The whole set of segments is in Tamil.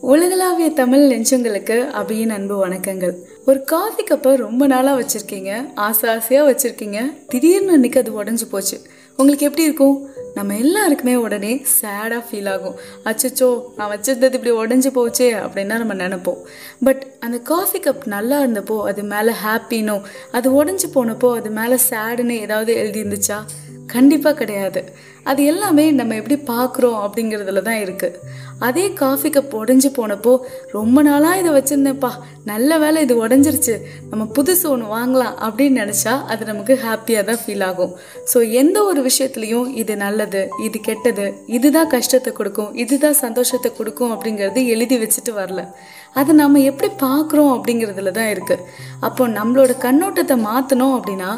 உலகளாவிய தமிழ் நெஞ்சங்களுக்கு அபியின் அன்பு வணக்கங்கள். ஒரு காஃபி கப்பை ரொம்ப நாளாக வச்சுருக்கீங்க. ஆசை ஆசையாக வச்சுருக்கீங்க. திடீர்னு அன்னைக்கு அது உடஞ்சி போச்சு. உங்களுக்கு எப்படி இருக்கும்? நம்ம எல்லாருக்குமே உடனே சேடாக ஃபீல் ஆகும். அச்சச்சோ நான் வச்சிருந்தது இப்படி உடஞ்சி போச்சே அப்படின்னா நம்ம நினைப்போம். பட் அந்த காஃபி கப் நல்லா இருந்தப்போ அது மேலே ஹாப்பினோ அது உடஞ்சி போனப்போ அது மேலே சேடுன்னு ஏதாவது எழுதி இருந்துச்சா கண்டிப்பாக கிடையாது. அது எல்லாமே நம்ம எப்படி பார்க்குறோம் அப்படிங்கிறதுல தான் இருக்குது அதே காஃபி கப் உடஞ்சி போனப்போ ரொம்ப நாளாக இதை வச்சுருந்தேன்ப்பா. நல்ல வேலை இது உடஞ்சிருச்சு. நம்ம புதுசு ஒன்று வாங்கலாம் அப்படின்னு நினச்சா அது நமக்கு ஹாப்பியாக தான் ஃபீல் ஆகும். ஸோ எந்த ஒரு விஷயத்துலையும் இது நல்லது இது கெட்டது இதுதான் கஷ்டத்தை கொடுக்கும் இதுதான் சந்தோஷத்தை கொடுக்கும் அப்படிங்கிறது எழுதி வச்சுட்டு வரல. அதை நம்ம எப்படி பார்க்குறோம் அப்படிங்கிறதுல தான் இருக்குது அப்போ நம்மளோட கண்ணோட்டத்தை மாற்றணும் அப்படின்னா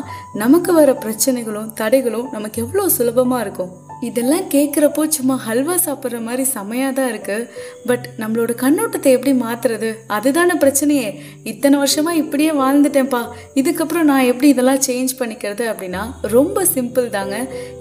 நமக்கு வர பிரச்சனைகளும் தடைகளும் நமக்கு எவ்வளோ சுலபமாக இருக்கும். இதெல்லாம் கேட்குறப்போ சும்மா ஹல்வா சாப்பிட்ற மாதிரி செமையாக தான் இருக்குது பட் நம்மளோட கண்ணோட்டத்தை எப்படி மாற்றுறது அதுதானே பிரச்சனையே. இத்தனை வருஷமாக இப்படியே வாழ்ந்துட்டேன்ப்பா. இதுக்கப்புறம் நான் எப்படி இதெல்லாம் சேஞ்ச் பண்ணிக்கிறது அப்படின்னா ரொம்ப சிம்பிள் தாங்க.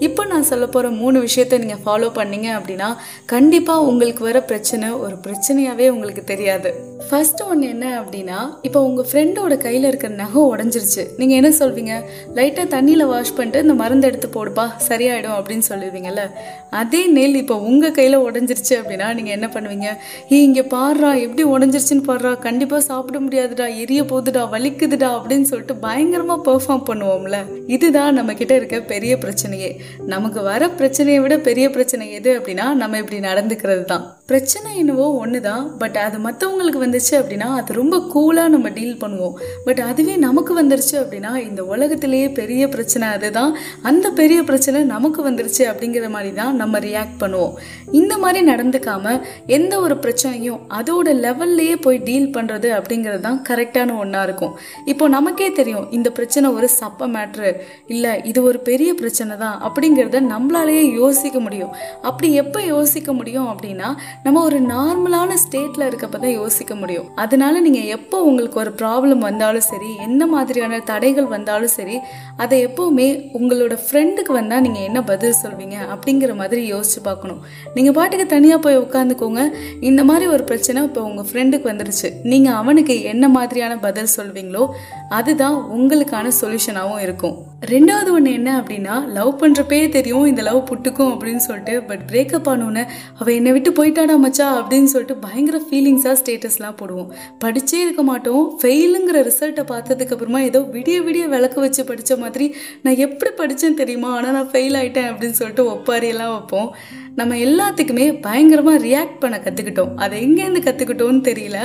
இப்போ நான் சொல்ல போகிற மூணு விஷயத்தை நீங்கள் ஃபாலோ பண்ணீங்க அப்படின்னா கண்டிப்பாக உங்களுக்கு வர பிரச்சனை ஒரு பிரச்சனையாகவே உங்களுக்கு தெரியாது. ஃபர்ஸ்ட் ஒன்று என்ன அப்படின்னா இப்போ உங்கள் ஃப்ரெண்டோட கையில் இருக்கிற நகை உடஞ்சிருச்சு. நீங்கள் என்ன சொல்வீங்க? லைட்டாக தண்ணியில் வாஷ் பண்ணிட்டு இந்த மருந்து எடுத்து போடுப்பா சரியாயிடும் அப்படின்னு சொல்லுவீங்கல்ல அதே நெல் இப்போ உங்கள் கையில் உடஞ்சிருச்சு அப்படின்னா நீங்கள் என்ன பண்ணுவீங்க? ஏ இங்கே பாடுறா எப்படி உடஞ்சிருச்சுன்னு பாடுறா கண்டிப்பாக சாப்பிட முடியாதுடா எரிய போகுதுடா வலிக்குதுடா அப்படின்னு சொல்லிட்டு பயங்கரமாக பெர்ஃபார்ம் பண்ணுவோம்ல. இதுதான் நம்ம கிட்ட இருக்க பெரிய பிரச்சனையே. நமக்கு வர பிரச்சனையை விட பெரிய பிரச்சனை எது அப்படின்னா நம்ம இப்படி நடந்துக்கிறது தான் பிரச்சனை என்னவோ ஒன்று தான் பட் அது மற்றவங்களுக்கு வந்துச்சு அப்படின்னா அது ரொம்ப கூலாக நம்ம டீல் பண்ணுவோம். பட் அதுவே நமக்கு வந்துருச்சு அப்படின்னா இந்த உலகத்திலேயே பெரிய பிரச்சனை அதுதான். அந்த பெரிய பிரச்சனை நமக்கு வந்துருச்சு அப்படிங்கிற மாதிரி தான் நம்ம ரியாக்ட் பண்ணுவோம். இந்த மாதிரி நடந்துக்காம எந்த ஒரு பிரச்சனையும் அதோட லெவல்லையே போய் டீல் பண்ணுறது அப்படிங்கிறது தான் கரெக்டான ஒன்றா இருக்கும். இப்போ நமக்கே தெரியும் இந்த பிரச்சனை ஒரு சப்ப மேட்ரு இல்லை இது ஒரு பெரிய பிரச்சனை தான் அப்படிங்கிறத நம்மளாலேயே யோசிக்க முடியும். அப்படி எப்போ யோசிக்க முடியும் அப்படின்னா நம்ம ஒரு நார்மலான ஸ்டேட்ல இருக்கப்ப தான் யோசிக்க முடியும். அதனால நீங்க எப்போ உங்களுக்கு ஒரு ப்ராப்ளம் வந்தாலும் சரி என்ன மாதிரியான தடைகள் வந்தாலும் சரி அதை எப்பவுமே உங்களோட ஃப்ரெண்டுக்கு வந்தா நீங்க என்ன பதில் சொல்வீங்க அப்படிங்கிற மாதிரி யோசிச்சு பார்க்கணும். நீங்க பாட்டுக்கு தனியா போய் உட்காந்துக்கோங்க. இந்த மாதிரி ஒரு பிரச்சனை இப்போ உங்க ஃப்ரெண்டுக்கு வந்துருச்சு. நீங்க அவனுக்கு என்ன மாதிரியான பதில் சொல்வீங்களோ அதுதான் உங்களுக்கான சொல்யூஷனாகவும் இருக்கும். ரெண்டாவது ஒன்று என்ன அப்படின்னா லவ் பண்ணுறப்பே தெரியும் இந்த லவ் புட்டுக்கும் அப்படின்னு சொல்லிட்டு பட் பிரேக்கப் ஆனோன்னு அவள் என்னை விட்டு போயிட்டாடா மச்சா அப்படின்னு சொல்லிட்டு பயங்கர ஃபீலிங்ஸாக ஸ்டேட்டஸ்லாம் போடுவோம். படித்தே இருக்க மாட்டோம். ஃபெயிலுங்கிற ரிசல்ட்டை பார்த்ததுக்கப்புறமா ஏதோ விடிய விடிய விளக்கு வச்சு படித்த மாதிரி நான் எப்படி படித்தேன்னு தெரியுமா? ஆனால் நான் ஃபெயில் ஆகிட்டேன் அப்படின்னு சொல்லிட்டு ஒப்பாரியெல்லாம் வைப்போம். நம்ம எல்லாத்துக்குமே பயங்கரமாக ரியாக்ட் பண்ண கற்றுக்கிட்டோம் அதை எங்கேருந்து கற்றுக்கிட்டோன்னு தெரியல.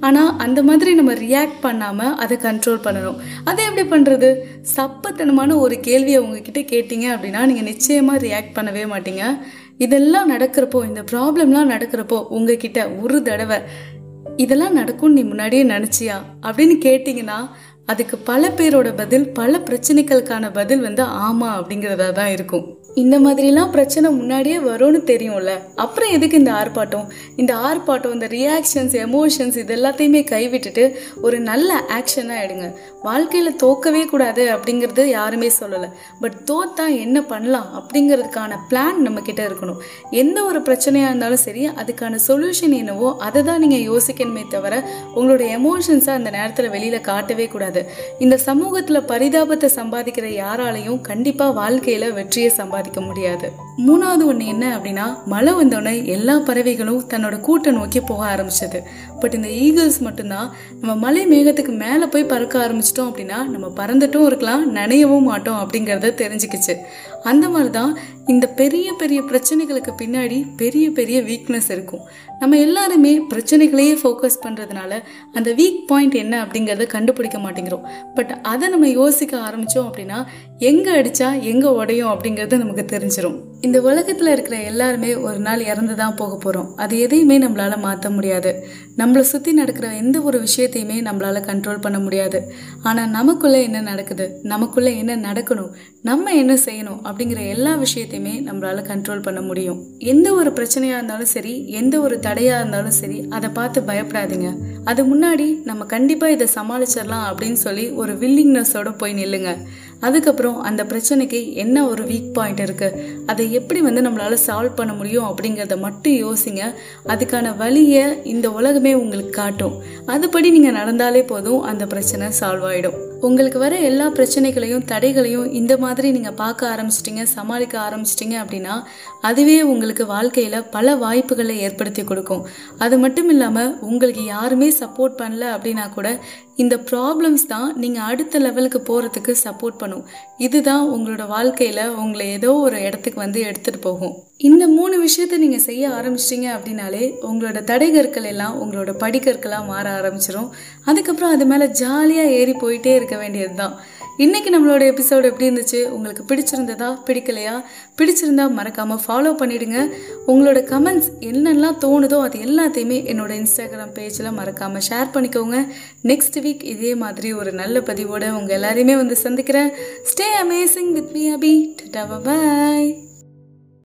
ஆனால் அந்த மாதிரி நம்ம ரியாக்ட் பண்ணாமல் அதை கண்ட்ரோல் பண்ணணும். அதை எப்படி பண்ணுறது சப்பத்தனமான ஒரு கேள்வியை உங்ககிட்ட கேட்டீங்க அப்படின்னா நீங்கள் நிச்சயமாக ரியாக்ட் பண்ணவே மாட்டீங்க. இதெல்லாம் நடக்கிறப்போ இந்த ப்ராப்ளம்லாம் நடக்கிறப்போ உங்ககிட்ட ஒரு தடவை இதெல்லாம் நடக்கும்னு நீ முன்னாடியே நினச்சியா? அப்படின்னு கேட்டிங்கன்னா அதுக்கு பல பேரோட பதில் பல பிரச்சனைகளுக்கான பதில் வந்து ஆமாம் அப்படிங்கிறதா தான் இருக்கும். இந்த மாதிரிலாம் பிரச்சனை முன்னாடியே வரும்னு தெரியும்ல. அப்புறம் எதுக்கு இந்த ஆர்ப்பாட்டம்? இந்த ஆர்ப்பாட்டம் இந்த ரியாக்ஷன்ஸ் எமோஷன்ஸ் இது எல்லாத்தையுமே கைவிட்டுட்டு ஒரு நல்ல ஆக்ஷனாக எடுங்க. வாழ்க்கையில் தோக்கவே கூடாது அப்படிங்கிறது யாருமே சொல்லலை. பட் தோத்தா என்ன பண்ணலாம் அப்படிங்கிறதுக்கான பிளான் நம்ம கிட்ட இருக்கணும். எந்த ஒரு பிரச்சனையாக இருந்தாலும் சரி அதுக்கான சொல்யூஷன் என்னவோ அதை தான் நீங்கள் யோசிக்கணுமே தவிர உங்களோட எமோஷன்ஸை அந்த நேரத்தில் வெளியில் காட்டவே கூடாது. இந்த சமூகத்தில் பரிதாபத்தை சம்பாதிக்கிற யாராலையும் கண்டிப்பாக வாழ்க்கையில் வெற்றியை பாதிக்க முடியாது. மூணாவது ஒன்று என்ன அப்படின்னா மழை வந்தோடனே எல்லா பறவைகளும் தன்னோட கூட்டை நோக்கி போக ஆரம்பிச்சது. பட் இந்த ஈகிள்ஸ் மட்டும்தான் நம்ம மலை மேகத்துக்கு மேலே போய் பறக்க ஆரம்பிச்சிட்டோம் அப்படின்னா நம்ம பறந்துட்டும் இருக்கலாம் நனையவும் மாட்டோம் அப்படிங்கிறத தெரிஞ்சுக்கிச்சு. அந்த மாதிரி தான் இந்த பெரிய பெரிய பிரச்சனைகளுக்கு பின்னாடி பெரிய பெரிய வீக்னஸ் இருக்கும். நம்ம எல்லாருமே பிரச்சனைகளையே ஃபோக்கஸ் பண்ணுறதுனால அந்த வீக் பாயிண்ட் என்ன அப்படிங்கிறத கண்டுபிடிக்க மாட்டேங்கிறோம். பட் அதை நம்ம யோசிக்க ஆரம்பித்தோம் அப்படின்னா எங்கே அடித்தா எங்கே உடையும் அப்படிங்கிறது நமக்கு தெரிஞ்சிடும் இந்த உலகத்தில் இருக்கிற எல்லாருமே ஒரு நாள் இறந்து தான் போக போகிறோம் அது எதையுமே நம்மளால் மாற்ற முடியாது. நம்மளை சுற்றி நடக்கிற எந்த ஒரு விஷயத்தையுமே நம்மளால் கண்ட்ரோல் பண்ண முடியாது. ஆனால் நமக்குள்ளே என்ன நடக்குது? நமக்குள்ளே என்ன நடக்கணும்? நம்ம என்ன செய்யணும்? அப்படிங்கிற எல்லா விஷயத்தையுமே நம்மளால் கண்ட்ரோல் பண்ண முடியும். எந்த ஒரு பிரச்சனையாக இருந்தாலும் சரி எந்த ஒரு தடையாக இருந்தாலும் சரி அதை பார்த்து பயப்படாதீங்க. அது முன்னாடி நம்ம கண்டிப்பாக இதை சமாளிச்சிடலாம் அப்படின்னு சொல்லி ஒரு வில்லிங்னஸோடு போய் நில்லுங்க. அதுக்கப்புறம் அந்த பிரச்சனைக்கு என்ன ஒரு வீக் பாயிண்ட் இருக்குது அதை எப்படி வந்து நம்மளால் சால்வ் பண்ண முடியும் அப்படிங்கிறத மட்டும் யோசிங்க. அதுக்கான வழியை இந்த உலகமே உங்களுக்கு காட்டும். அதுபடி நீங்கள் நடந்தாலே போதும் அந்த பிரச்சனை சால்வ் ஆகிடும் உங்களுக்கு வர எல்லா பிரச்சனைகளையும் தடைகளையும் இந்த மாதிரி நீங்கள் பார்க்க ஆரம்பிச்சிட்டிங்க சமாளிக்க ஆரம்பிச்சிட்டிங்க அப்படின்னா அதுவே உங்களுக்கு வாழ்க்கையில் பல வாய்ப்புகளை ஏற்படுத்தி கொடுக்கும். அது மட்டும் இல்லாமல் உங்களுக்கு யாருமே சப்போர்ட் பண்ணல அப்படின்னா கூட இந்த ப்ராப்ளம்ஸ் தான் நீங்கள் அடுத்த லெவலுக்கு போகிறதுக்கு சப்போர்ட் பண்ணும். இதுதான் உங்களோட வாழ்க்கையில் உங்களை ஏதோ ஒரு இடத்துக்கு வந்து எடுத்துகிட்டு போகும். இந்த மூணு விஷயத்தை நீங்கள் செய்ய ஆரம்பிச்சிட்டிங்க அப்படின்னாலே உங்களோட தடைகற்கள் எல்லாம் உங்களோட படிக்கற்களாக மாற ஆரம்பிச்சிடும் அதுக்கப்புறம் அது மேலே ஜாலியாக ஏறி போயிட்டே இருக்க வேண்டியது தான் இன்னைக்கு நம்மளோட எபிசோடு எப்படி இருந்துச்சு? உங்களுக்கு பிடிச்சிருந்ததா? பிடிக்கலையா? பிடிச்சிருந்தா மறக்காம ஃபாலோ பண்ணிடுங்க. உங்களோட கமெண்ட்ஸ் என்னெல்லாம் தோணுதோ அது எல்லாத்தையுமே என்னோட இன்ஸ்டாகிராம் பேஜில் மறக்காம ஷேர் பண்ணிக்கோங்க. நெக்ஸ்ட் வீக் இதே மாதிரி ஒரு நல்ல பதிவோட உங்க எல்லாரையுமே வந்து சந்திக்கிறேன். Stay amazing with me Abhi tata bye